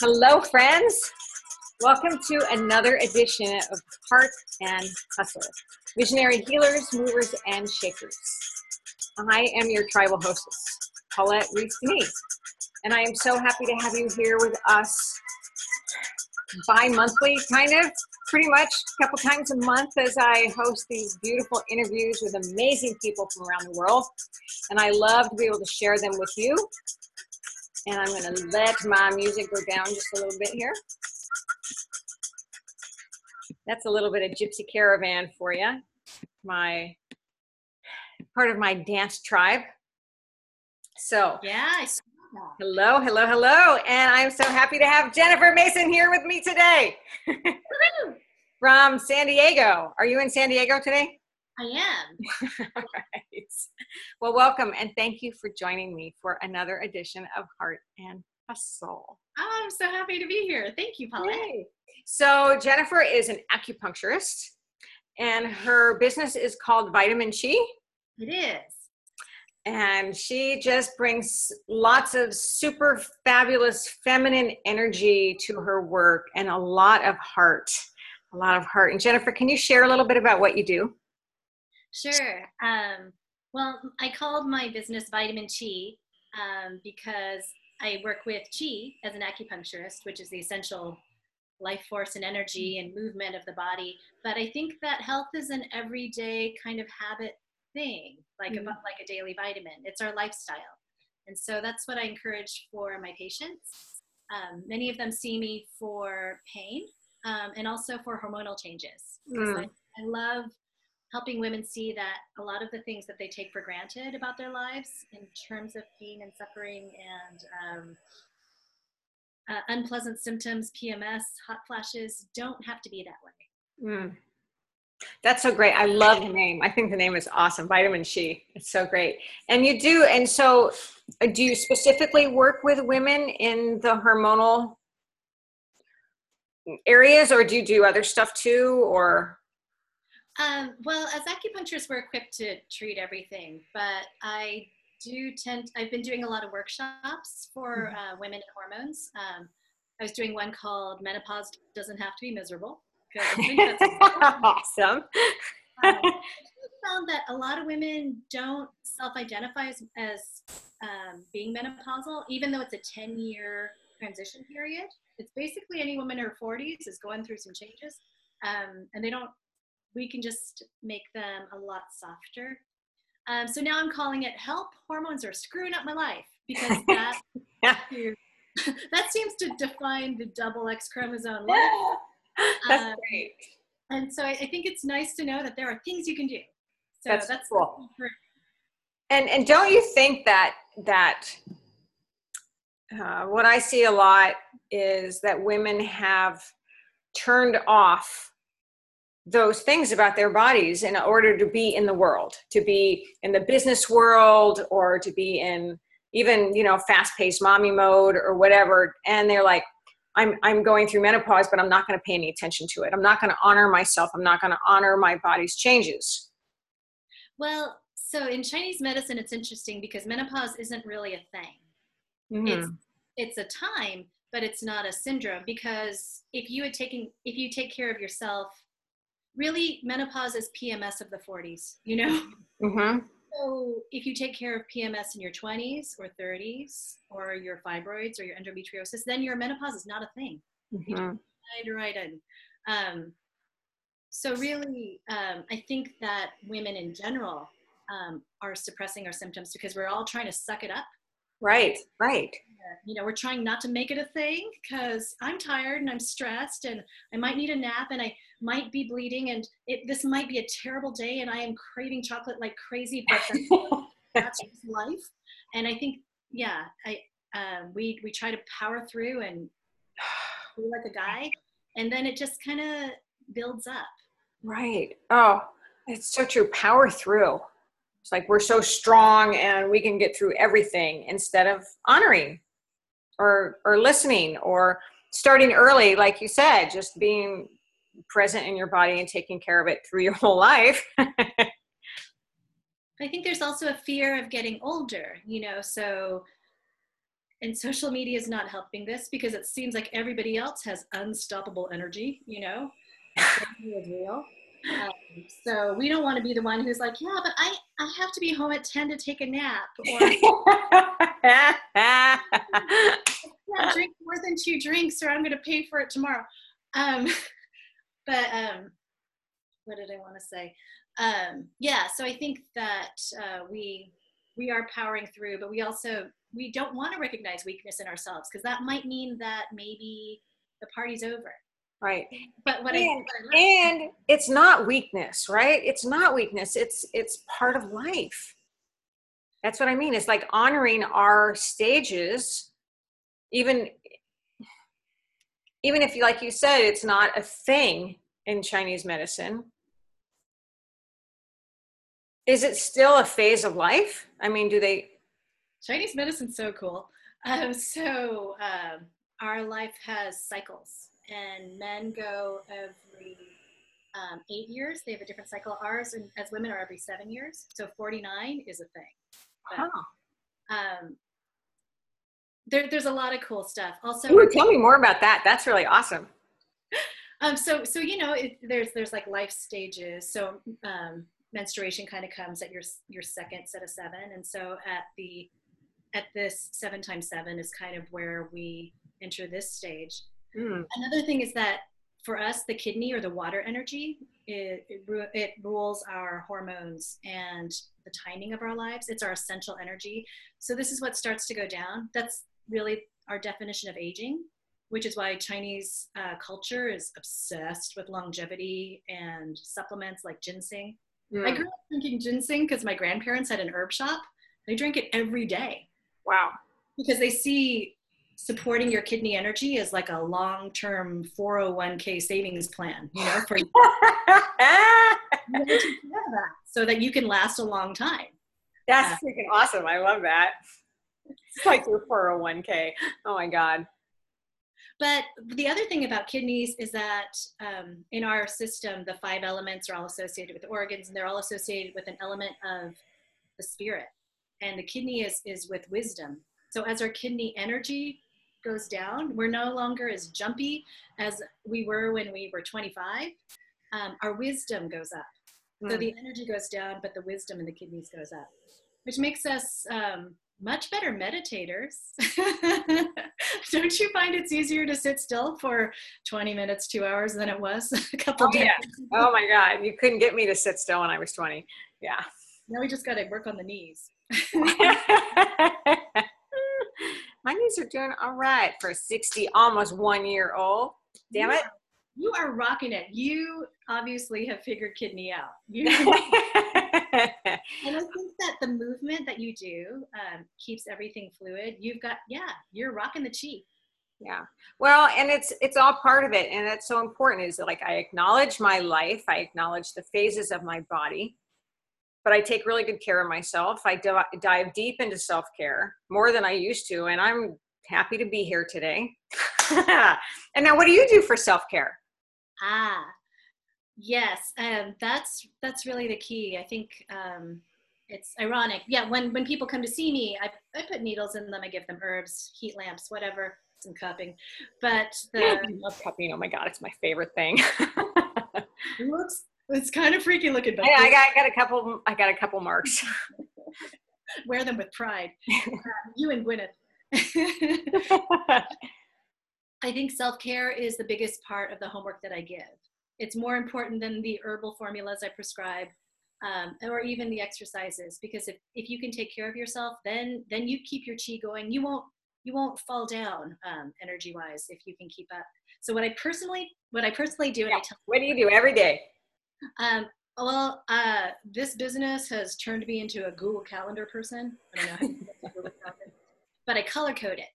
Hello, friends. Welcome to another edition of Heart and Hustle Visionary Healers, Movers, and Shakers. I am your tribal hostess, Paulette Reese Denise, and I am so happy to have you here with us bi monthly, kind of, pretty much a couple times a month as I host these beautiful interviews with amazing people from around the world. And I love to be able to share them with you and I'm going to let my music go down just a little bit here. That's a little bit of Gypsy Caravan for you. My part of my dance tribe. So, yeah, hello, hello, hello. And I'm so happy to have Jennifer Mason here with me today from San Diego. Are you in San Diego today? I am. All right. Well, welcome and thank you for joining me for another edition of Heart and Hustle. Oh, I'm so happy to be here. Thank you, Paula. So, Jennifer is an acupuncturist and her business is called Vitamin Chi. It is. And she just brings lots of super fabulous feminine energy to her work and a lot of heart. A lot of heart. And Jennifer, can you share a little bit about what you do? Sure. Um, well, I called my business Vitamin Chi um, because I work with Chi as an acupuncturist, which is the essential life force and energy and movement of the body. But I think that health is an everyday kind of habit thing, like mm-hmm. a like a daily vitamin. It's our lifestyle, and so that's what I encourage for my patients. Um, many of them see me for pain um, and also for hormonal changes. Mm. I, I love helping women see that a lot of the things that they take for granted about their lives in terms of pain and suffering and um, uh, unpleasant symptoms, PMS, hot flashes, don't have to be that way. Mm. That's so great. I love the name. I think the name is awesome. Vitamin Chi. It's so great. And you do, and so uh, do you specifically work with women in the hormonal areas or do you do other stuff too or um, well, as acupuncturists, we're equipped to treat everything, but I do tend, I've been doing a lot of workshops for mm-hmm. uh, women and hormones. Um, I was doing one called Menopause Doesn't Have to Be Miserable. awesome. um, I found that a lot of women don't self-identify as, as um, being menopausal, even though it's a 10-year transition period. It's basically any woman in her 40s is going through some changes, um, and they don't we can just make them a lot softer. Um, so now I'm calling it help hormones are screwing up my life because that that seems to define the double X chromosome life. That's um, great. And so I, I, think it's nice to know that there are things you can do. So that's, that's cool. And and don't you think that that uh, what I see a lot is that women have turned off those things about their bodies in order to be in the world to be in the business world or to be in even you know fast paced mommy mode or whatever. And they're like i'm i'm going through menopause but i'm not going to pay any attention to it. I'm not going to honor myself. I'm not going to honor my body's changes. Well so in chinese medicine it's interesting because menopause isn't really a thing. Mm-hmm. it's it's a time but it's not a syndrome because if you had taken if you take care of yourself really menopause is PMS of the 40s, you know? Mm-hmm. So if you take care of PMS in your 20s or 30s or your fibroids or your endometriosis, then your menopause is not a thing. Mm-hmm. Right, right. And, um, so really, um, I think that women in general um, are suppressing our symptoms because we're all trying to suck it up. Right, right. You know, we're trying not to make it a thing because I'm tired and I'm stressed and I might need a nap and I might be bleeding and it, this might be a terrible day and I am craving chocolate like crazy, but that's, that's life. And I think, yeah, I, uh, we, we try to power through and be like a guy and then it just kind of builds up. Right. Oh, it's so true. Power through. It's like we're so strong and we can get through everything instead of honoring or or listening or starting early, like you said, just being present in your body and taking care of it through your whole life. I think there's also a fear of getting older, you know, so and social media is not helping this because it seems like everybody else has unstoppable energy, you know, real. Um, so we don't want to be the one who's like, yeah, but I, I have to be home at 10 to take a nap or yeah, drink more than two drinks or I'm going to pay for it tomorrow. Um, but um, what did I want to say? Um, yeah, so I think that uh, we we are powering through, but we also we don't want to recognize weakness in ourselves because that might mean that maybe the party's over. Right. But what and, I, what I and it's not weakness, right? It's not weakness. It's it's part of life. That's what I mean. It's like honoring our stages, even even if you like you said, it's not a thing in Chinese medicine. Is it still a phase of life? I mean, do they Chinese medicine's so cool. Um, so um, our life has cycles, and men go every um, eight years. They have a different cycle. Ours, and as women, are every seven years. So 49 is a thing. But, huh. um, there, there's a lot of cool stuff. Also, Ooh, tell me more about that. That's really awesome. Um, so, so you know, it, there's there's like life stages. So um, menstruation kind of comes at your your second set of seven, and so at the at this seven times seven is kind of where we enter this stage. Mm. Another thing is that for us, the kidney or the water energy, it, it, it, rules our hormones and the timing of our lives. It's our essential energy. So this is what starts to go down. That's really our definition of aging, which is why Chinese uh, culture is obsessed with longevity and supplements like ginseng. Mm. I grew up drinking ginseng because my grandparents had an herb shop. They drank it every day. Wow. Because they see supporting your kidney energy as like a long-term 401k savings plan, you know, for you so that you can last a long time. That's uh, freaking awesome. I love that. It's like your 401k. Oh my God. But the other thing about kidneys is that um, in our system, the five elements are all associated with organs and they're all associated with an element of the spirit and the kidney is is with wisdom so as our kidney energy goes down we're no longer as jumpy as we were when we were 25 um, our wisdom goes up so hmm. the energy goes down but the wisdom in the kidneys goes up which makes us um, much better meditators. Don't you find it's easier to sit still for 20 minutes, two hours than it was a couple oh, days? Yeah. Oh my God. You couldn't get me to sit still when I was 20. Yeah. Now we just got to work on the knees. My knees are doing all right for 60, almost one year old. Damn it. You are rocking it. You obviously have figured kidney out. You, and I think that the movement that you do um, keeps everything fluid. You've got, yeah, you're rocking the chi. Yeah. Well, and it's it's all part of it, and it's so important. Is like I acknowledge my life. I acknowledge the phases of my body but I take really good care of myself. I d- dive deep into self care more than I used to, and I'm happy to be here today. and now, what do you do for self care? Ah, yes, um, that's that's really the key. I think um, it's ironic. Yeah, when when people come to see me, I I put needles in them. I give them herbs, heat lamps, whatever, some cupping. But the I love cupping. Oh my god, it's my favorite thing. It looks it's kind of freaky looking. But yeah, I, got, I got a couple. I got a couple marks. Wear them with pride. Um, you and Gwyneth. I think self care is the biggest part of the homework that I give. It's more important than the herbal formulas I prescribe, um, or even the exercises. Because if, if you can take care of yourself, then then you keep your chi going. You won't you won't fall down um, energy wise if you can keep up. So what I personally what I personally do, yeah. I tell what do you do every day? Um, well, uh, this business has turned me into a Google Calendar person. I don't know but I color code it.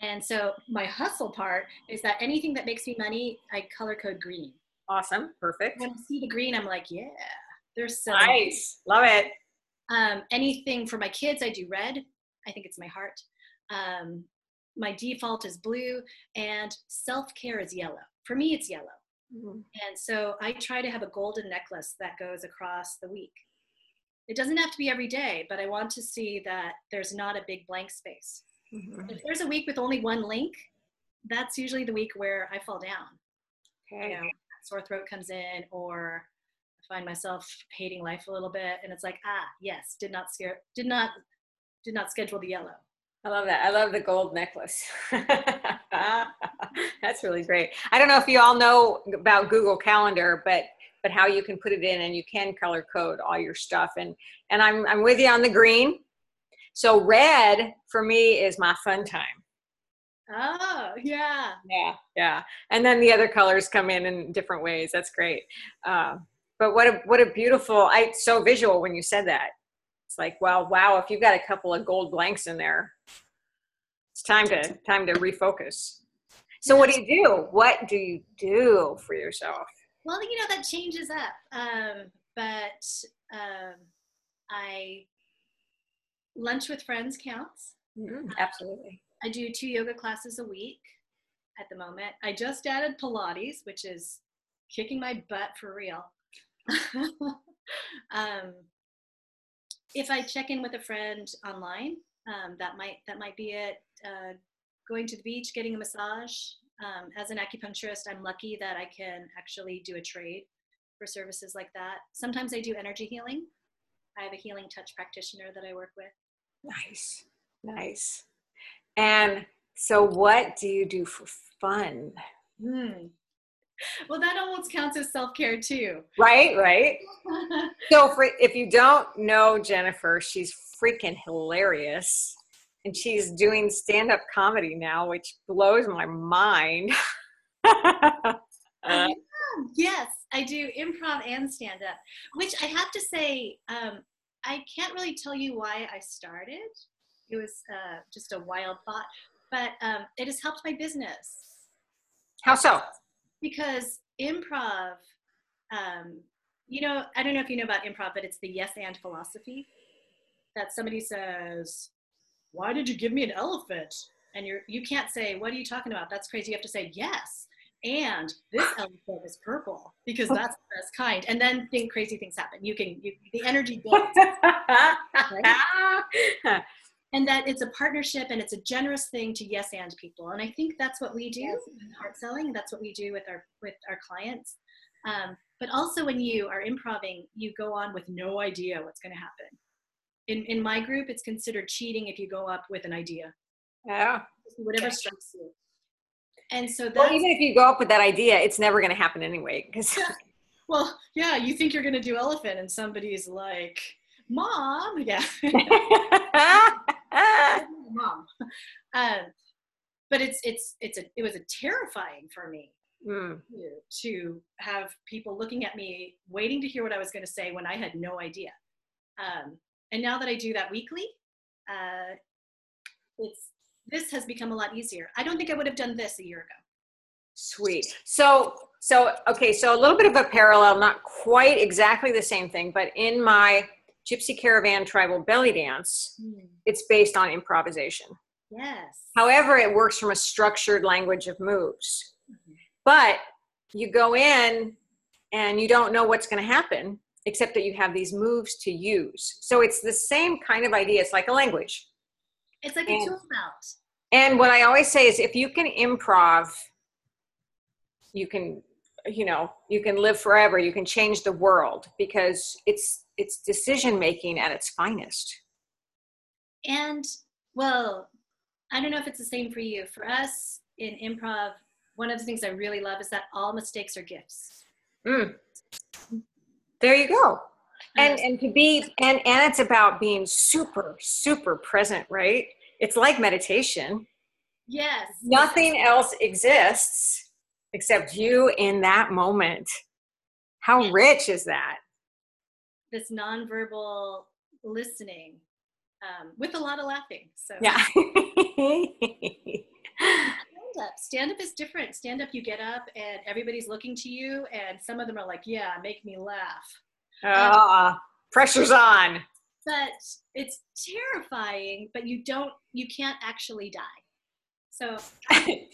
And so my hustle part is that anything that makes me money, I color code green. Awesome. Perfect. When I see the green, I'm like, yeah, there's so nice. Love it. Um, anything for my kids, I do red. I think it's my heart. Um, my default is blue, and self care is yellow. For me, it's yellow. Mm-hmm. And so I try to have a golden necklace that goes across the week. It doesn't have to be every day, but I want to see that there's not a big blank space. Mm-hmm. If there's a week with only one link, that's usually the week where I fall down. Okay. You know, sore throat comes in, or I find myself hating life a little bit, and it's like, ah, yes, did not scare, did not, did not schedule the yellow. I love that. I love the gold necklace. That's really great. I don't know if you all know about Google Calendar, but but how you can put it in and you can color code all your stuff. And and I'm I'm with you on the green. So red for me is my fun time. Oh, yeah. Yeah, yeah. And then the other colors come in in different ways. That's great. Uh, but what a what a beautiful! I so visual when you said that. It's like, well, wow. If you've got a couple of gold blanks in there, it's time to time to refocus. So, what do you do? What do you do for yourself? Well, you know that changes up, um, but um, I lunch with friends counts. Mm, absolutely. I do two yoga classes a week at the moment. I just added Pilates, which is kicking my butt for real. um, if I check in with a friend online, um, that might that might be it. Uh, going to the beach, getting a massage. Um, as an acupuncturist, I'm lucky that I can actually do a trade for services like that. Sometimes I do energy healing. I have a healing touch practitioner that I work with. Nice, nice. And so, what do you do for fun? Hmm. Well, that almost counts as self care too. Right, right. so, for, if you don't know Jennifer, she's freaking hilarious. And she's doing stand up comedy now, which blows my mind. uh, yes, I do improv and stand up, which I have to say, um, I can't really tell you why I started it was uh, just a wild thought, but um, it has helped my business. How so? Because improv, um, you know, I don't know if you know about improv, but it's the yes and philosophy. That somebody says, "Why did you give me an elephant?" And you're you can't say, "What are you talking about? That's crazy." You have to say, "Yes." And this elephant is purple because that's the best kind. And then think crazy things happen. You can you, the energy builds. right? and that it's a partnership and it's a generous thing to yes and people. And i think that's what we do yes. in art selling. That's what we do with our with our clients. Um, but also when you are improving you go on with no idea what's going to happen. In in my group it's considered cheating if you go up with an idea. Yeah. Whatever strikes you. And so that well, even if you go up with that idea it's never going to happen anyway because well yeah you think you're going to do elephant and somebody's like mom? Yeah mom. Um, but it's it's it's a it was a terrifying for me mm. to have people looking at me waiting to hear what I was going to say when I had no idea. Um, and now that I do that weekly, uh, it's this has become a lot easier. I don't think I would have done this a year ago. Sweet. So so okay, so a little bit of a parallel, not quite exactly the same thing, but in my Gypsy Caravan Tribal Belly Dance, mm. it's based on improvisation. Yes. However, it works from a structured language of moves. Mm-hmm. But you go in and you don't know what's going to happen except that you have these moves to use. So it's the same kind of idea. It's like a language. It's like and, a tool belt. And what I always say is if you can improv, you can you know you can live forever you can change the world because it's it's decision making at its finest. And well i don't know if it's the same for you. For us in improv one of the things i really love is that all mistakes are gifts. Mm. there you go. And and to be and and it's about being super super present right? It's like meditation. Yes. Nothing else exists except you in that moment. How rich is that? This nonverbal listening um, with a lot of laughing. So yeah. stand up. Stand up is different. Stand up, you get up and everybody's looking to you, and some of them are like, "Yeah, make me laugh." Ah, uh, pressure's on. But it's terrifying. But you don't. You can't actually die. So I think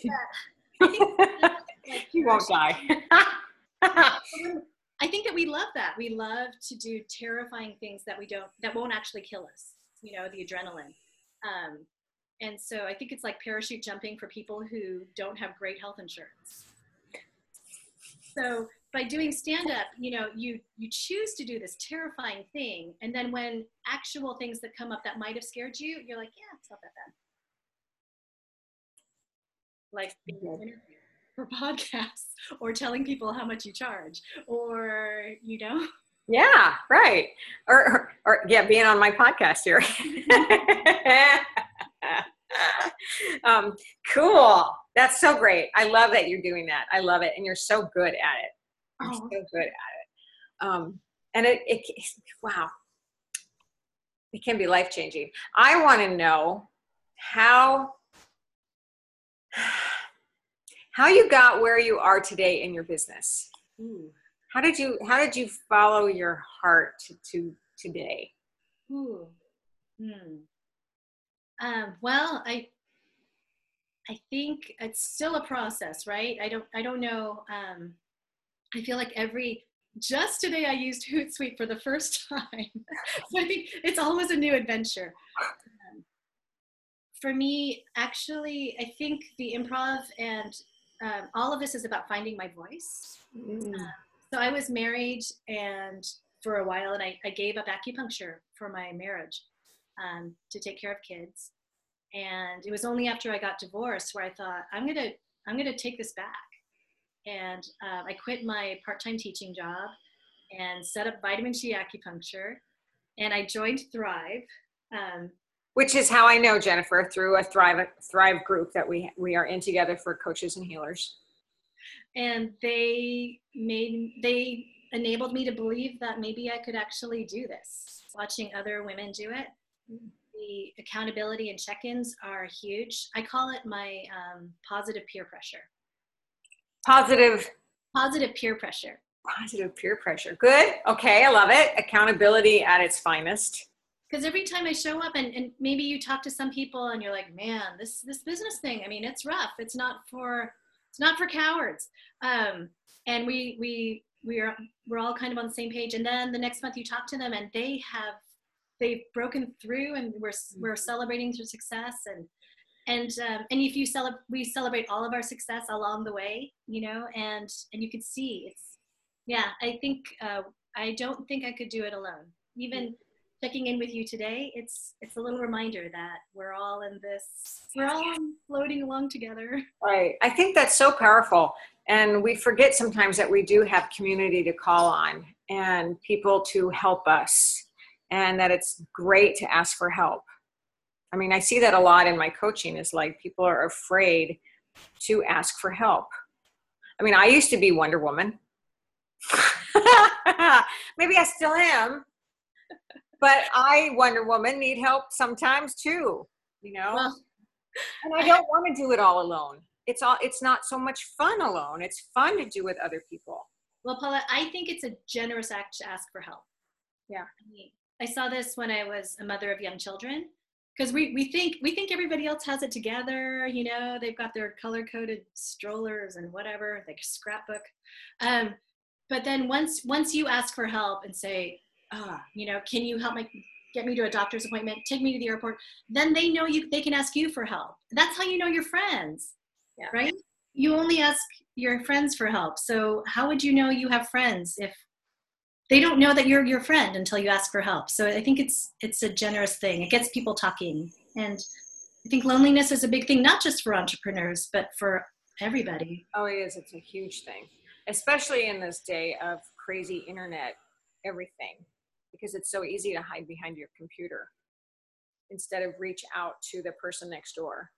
that, like, you won't die. I think that we love that. We love to do terrifying things that we don't, that won't actually kill us. You know, the adrenaline. Um, and so I think it's like parachute jumping for people who don't have great health insurance. So by doing stand up, you know, you you choose to do this terrifying thing, and then when actual things that come up that might have scared you, you're like, yeah, it's not that bad. Like for podcasts or telling people how much you charge or you know? Yeah right. Or, or, or yeah being on my podcast here. Um, cool. That's so great. I love that you're doing that. I love it and you're so good at it. You're oh. so good at it. Um, and it, it wow. It can be life changing i want to know how how you got where you are today in your business. Ooh. How did you how did you follow your heart to, to today? Ooh. Hmm. Um, well, I I think it's still a process, right? I don't I don't know. Um, I feel like every just today I used Hootsuite for the first time. so I think it's always a new adventure. Um, for me, actually, I think the improv and um, all of this is about finding my voice. Mm. Uh, so I was married and for a while, and I, I gave up acupuncture for my marriage um, to take care of kids. And it was only after I got divorced where I thought I'm gonna I'm gonna take this back. And uh, I quit my part-time teaching job and set up Vitamin Chi acupuncture. And I joined Thrive. Um, which is how I know Jennifer through a Thrive Thrive group that we we are in together for coaches and healers. And they made they enabled me to believe that maybe I could actually do this. Watching other women do it, the accountability and check-ins are huge. I call it my um, positive peer pressure. Positive. Positive peer pressure. Positive peer pressure. Good. Okay, I love it. Accountability at its finest because every time I show up and, and maybe you talk to some people and you're like, man, this this business thing, I mean, it's rough. It's not for it's not for cowards. Um, and we we we are we're all kind of on the same page. And then the next month you talk to them and they have they've broken through and we're we're celebrating their success and and um, and if you celebrate we celebrate all of our success along the way you know and and you could see it's yeah i think uh, i don't think i could do it alone even checking in with you today, it's it's a little reminder that we're all in this, we're all floating along together. Right. I think that's so powerful. And we forget sometimes that we do have community to call on and people to help us, and that it's great to ask for help. I mean, I see that a lot in my coaching is like people are afraid to ask for help. I mean, I used to be Wonder Woman. Maybe I still am but I, Wonder Woman, need help sometimes too, you know? Well, and I don't want to do it all alone. It's all it's not so much fun alone. It's fun to do with other people. Well, Paula, I think it's a generous act to ask for help. Yeah. I saw this when I was a mother of young children because we, we think we think everybody else has it together you know they've got their color coded strollers and whatever like a scrapbook um, but then once once you ask for help and say ah, you know, can you help me get me to a doctor's appointment, take me to the airport, then they know you they can ask you for help. That's how you know your friends. Yeah. Right? You only ask your friends for help. So how would you know you have friends if they don't know that you're your friend until you ask for help. So I think it's it's a generous thing. It gets people talking. And I think loneliness is a big thing, not just for entrepreneurs, but for everybody. Oh, it is. It's a huge thing, especially in this day of crazy internet everything because it's so easy to hide behind your computer instead of reach out to the person next door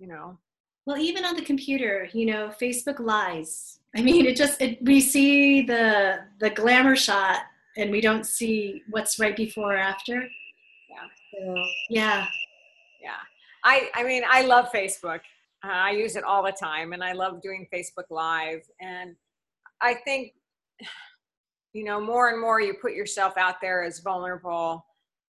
you know? Well even on the computer you know facebook lies. I mean it just it, we see the the glamour shot and we don't see what's right before or after. Yeah. So, yeah. Yeah. I i mean i love facebook. Uh, i use it all the time and i love doing facebook live. And i think you know more and more you put yourself out there as vulnerable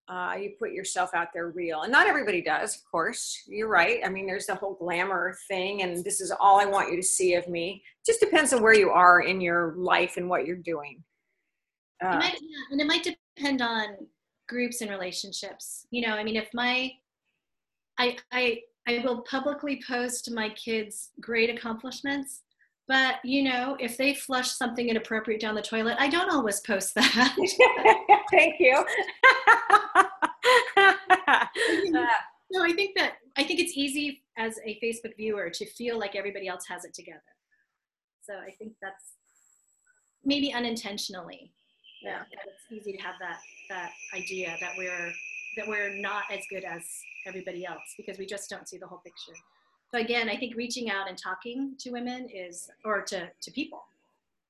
uh, you put yourself out there real. And not everybody does of course. You're right. I mean there's the whole glamour thing and this is all i want you to see of me. It just depends on where you are in your life and what you're doing. Uh, it might, yeah, and it might depend on groups and relationships. You know i mean if my I, I, I will publicly post my kids' great accomplishments, but you know, if they flush something inappropriate down the toilet, I don't always post that. Thank you. Uh, no, I think that I think it's easy as a Facebook viewer to feel like everybody else has it together. So I think that's maybe unintentionally. Yeah, it's easy to have that that idea that we're that we're not as good as everybody else because we just don't see the whole picture. So again, I think reaching out and talking to women is or to, to people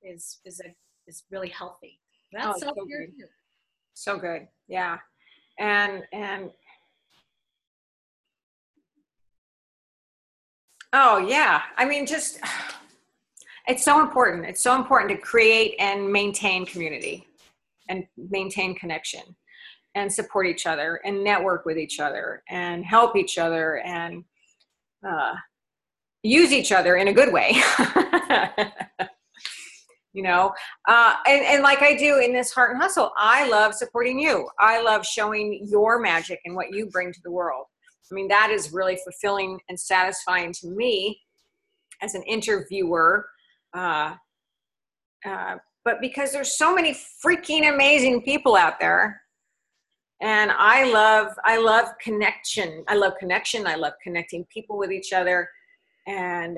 is is a is really healthy. That's oh, so good. So good. Yeah. And and Oh yeah. I mean just it's so important. It's so important to create and maintain community and maintain connection and support each other and network with each other and help each other and uh, use each other in a good way. you know, uh, and, and like I do in this heart and hustle, I love supporting you. I love showing your magic and what you bring to the world. I mean, that is really fulfilling and satisfying to me as an interviewer. Uh, uh, but because there's so many freaking amazing people out there and i love i love connection. I love connection. I love connecting people with each other and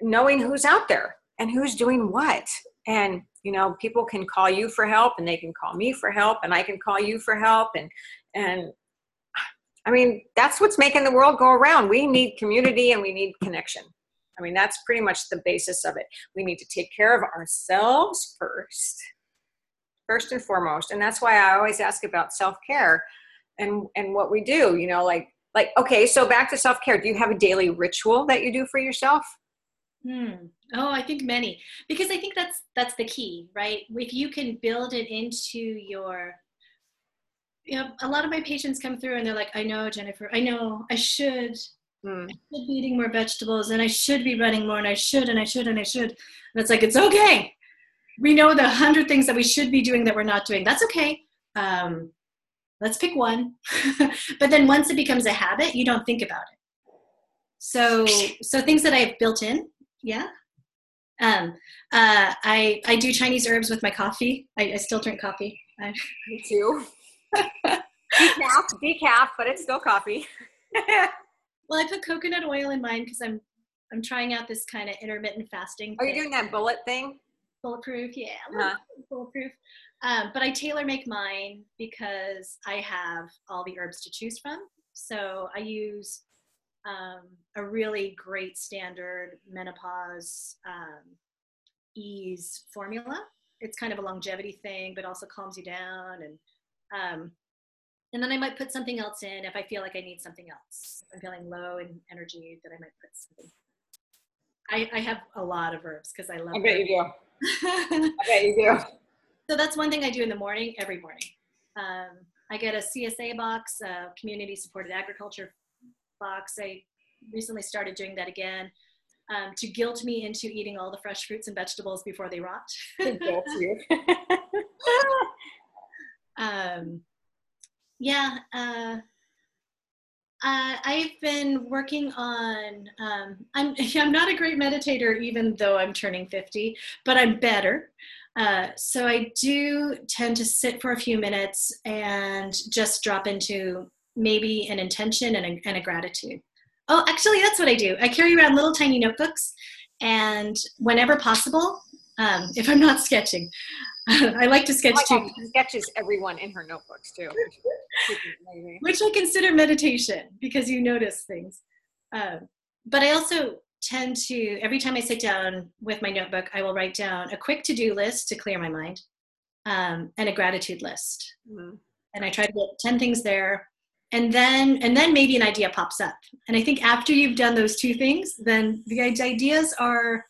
knowing who's out there and who's doing what. And you know people can call you for help and they can call me for help and i can call you for help. And and i mean that's what's making the world go around. We need community and we need connection. I mean, that's pretty much the basis of it. We need to take care of ourselves first, first and foremost. And that's why I always ask about self care and, and what we do, you know, like, like, okay, so back to self care. Do you have a daily ritual that you do for yourself? Hmm. Oh, I think many, because I think that's that's the key, right? If you can build it into your, you know, a lot of my patients come through and they're like, "I know, Jennifer. I know. I should. Mm. I should be eating more vegetables and I should be running more and I should and I should and I should. And it's like, it's okay. We know the hundred things that we should be doing that we're not doing. That's okay. Um, let's pick one. but then once it becomes a habit, you don't think about it. So, so things that I've built in, yeah. Um, uh, I I do Chinese herbs with my coffee. I, I still drink coffee. I, Me too. decaf, decaf, but it's still coffee. Well, I put coconut oil in mine because I'm I'm trying out this kind of intermittent fasting. Are you doing that bullet thing? Bulletproof, yeah, uh-huh. bulletproof. Um, but I tailor make mine because I have all the herbs to choose from. So I use um, a really great standard menopause um, ease formula. It's kind of a longevity thing, but also calms you down. And um, and then I might put something else in if I feel like I need something else. If I'm feeling low in energy, that I might put something. I, I have a lot of herbs because I love. I bet you do. Bet you do. So that's one thing I do in the morning, every morning. Um, I get a CSA box, a community supported agriculture box. I recently started doing that again um, to guilt me into eating all the fresh fruits and vegetables before they rot. guilt you. um, yeah, uh, uh, I've been working on. Um, I'm I'm not a great meditator, even though I'm turning 50, but I'm better. Uh, so I do tend to sit for a few minutes and just drop into maybe an intention and a, and a gratitude. Oh, actually, that's what I do. I carry around little tiny notebooks, and whenever possible, um, if I'm not sketching, I like to sketch too. sketches everyone in her notebooks too, which I consider meditation because you notice things. Um, but I also tend to every time I sit down with my notebook, I will write down a quick to-do list to clear my mind um, and a gratitude list. Mm-hmm. And I try to get ten things there, and then and then maybe an idea pops up. And I think after you've done those two things, then the ideas are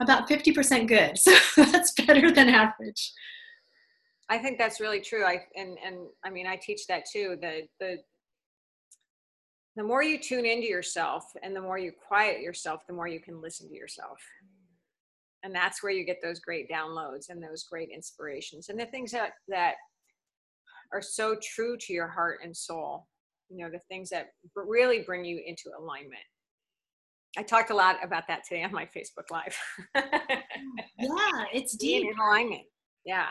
about 50% good. So that's better than average. I think that's really true. I and and I mean I teach that too. The the the more you tune into yourself and the more you quiet yourself, the more you can listen to yourself. And that's where you get those great downloads and those great inspirations and the things that that are so true to your heart and soul. you know, the things that really bring you into alignment. I talked a lot about that today on my Facebook Live. yeah, it's deep. Being in alignment. Yeah.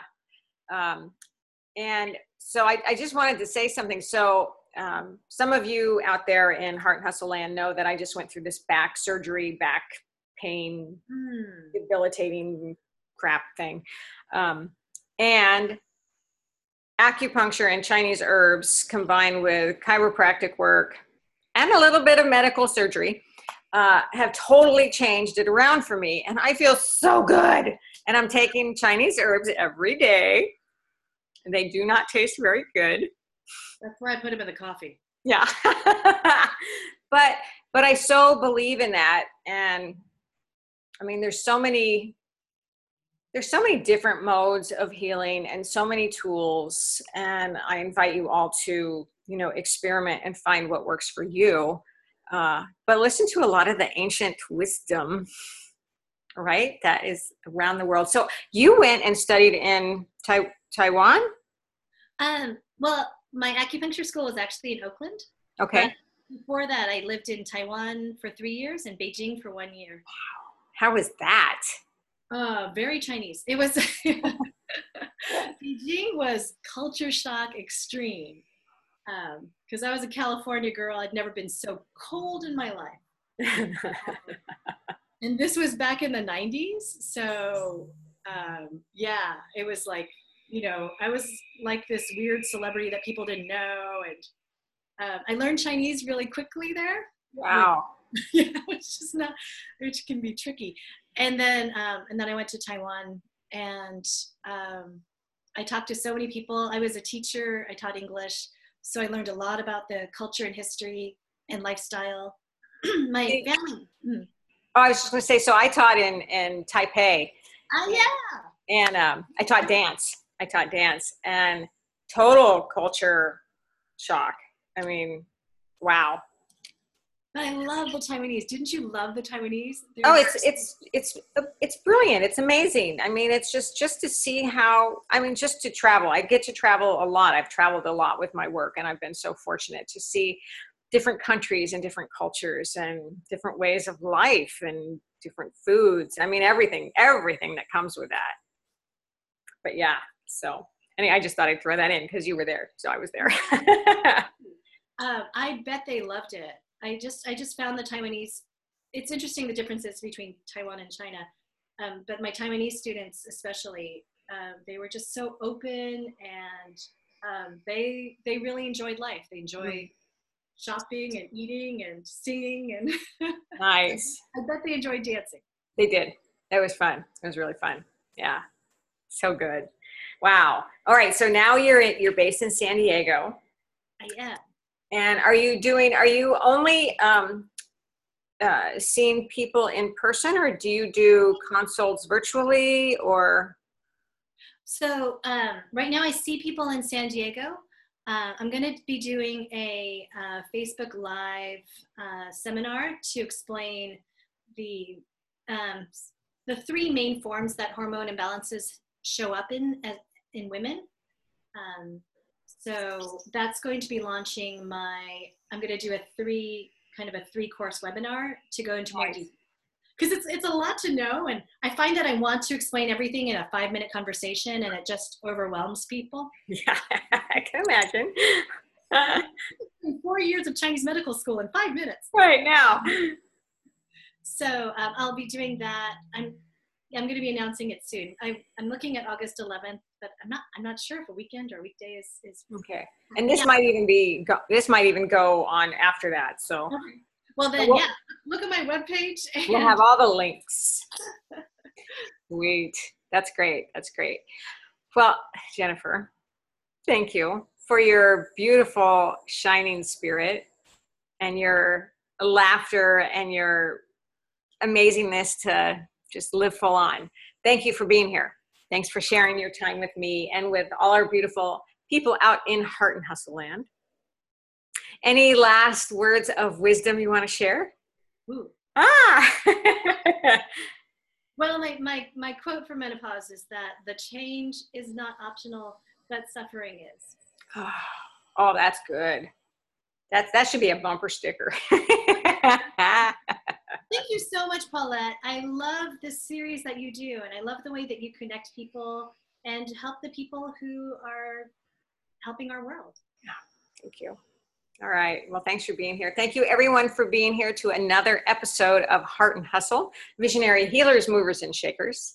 Um, and so I, I, just wanted to say something. So um, some of you out there in Heart and Hustle Land know that I just went through this back surgery, back pain, mm. debilitating crap thing. Um, and acupuncture and Chinese herbs combined with chiropractic work and a little bit of medical surgery uh, have totally changed it around for me. And I feel so good. And I'm taking Chinese herbs every day. They do not taste very good. That's why I put them in the coffee. Yeah. but but I so believe in that. And I mean, there's so many there's so many different modes of healing and so many tools and i invite you all to you know experiment and find what works for you uh, but listen to a lot of the ancient wisdom right? That is around the world. So you went and studied in tai- taiwan? Um, well my acupuncture school was actually in oakland. Okay. Before that i lived in taiwan for three years and beijing for one year. Wow. How was that? Uh, very Chinese. It was Beijing was culture shock extreme. Um, because um, I was a California girl, I'd never been so cold in my life. and this was back in the 90s. So, um, yeah, it was like, you know, I was like this weird celebrity that people didn't know. And uh, I learned Chinese really quickly there. Wow. yeah, which is not, which can be tricky and then um, and then I went to Taiwan and um, I talked to so many people. I was a teacher. I taught English, so I learned a lot about the culture and history and lifestyle. My family. Oh, I was just going to say. So I taught in in Taipei. Oh yeah. And um, I taught dance. I taught dance and total culture shock. I mean, wow. But I love the Taiwanese. Didn't you love the Taiwanese? They're oh, it's it's it's it's brilliant. It's amazing. I mean, it's just just to see how. I mean, just to travel. I get to travel a lot. I've traveled a lot with my work, and I've been so fortunate to see different countries and different cultures and different ways of life and different foods. I mean, everything, everything that comes with that. But yeah, so anyway, I just thought I'd throw that in because you were there, so I was there. uh, I bet they loved it. I just I just found the Taiwanese. It's interesting the differences between Taiwan and China, um, but my Taiwanese students especially, uh, they were just so open and um, they they really enjoyed life. They enjoy mm. Shopping and eating and singing and nice. I bet they enjoyed dancing. They did. It was fun. It was really fun. Yeah, so good. Wow. All right. So now you're in, you're based in San Diego. I am. And are you doing, are you only um, uh, seeing people in person or do you do consults virtually or? So um, right now I see people in San Diego. Uh, I'm going to be doing a uh, Facebook Live uh, seminar to explain the um, the three main forms that hormone imbalances show up in in women. Um, so that's going to be launching my, I'm going to do a three, kind of a three course webinar to go into more detail. Because it's, it's a lot to know. And I find that I want to explain everything in a five minute conversation and it just overwhelms people. Yeah, I can imagine. Four years of Chinese medical school in five minutes. Right now. So um, I'll be doing that. I'm I'm going to be announcing it soon. I, i'm looking at August 11th, but I'm not. I'm not sure if a weekend or a weekday is. is okay. And this yeah. might even be. Go, this might even go on after that. So. Okay. Well then, we'll, yeah. Look at my webpage. And... We'll have all the links. Sweet. That's great. That's great. Well, Jennifer, thank you for your beautiful shining spirit and your laughter and your amazingness to just live full on. Thank you for being here. Thanks for sharing your time with me and with all our beautiful people out in Heart and Hustle Land. Any last words of wisdom you want to share? Ooh. Ah! well, my, my, my quote for menopause is that the change is not optional, but suffering is. Oh, that's good. That that should be a bumper sticker. Thank you so much, Paulette. I love this series that you do, and I love the way that you connect people and help the people who are helping our world. Yeah, thank you. All right. Well, thanks for being here. Thank you, everyone, for being here to another episode of Heart and Hustle Visionary Healers, Movers, and Shakers.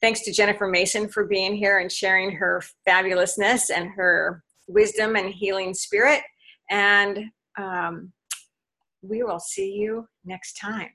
Thanks to Jennifer Mason for being here and sharing her fabulousness and her wisdom and healing spirit. And um, we will see you next time.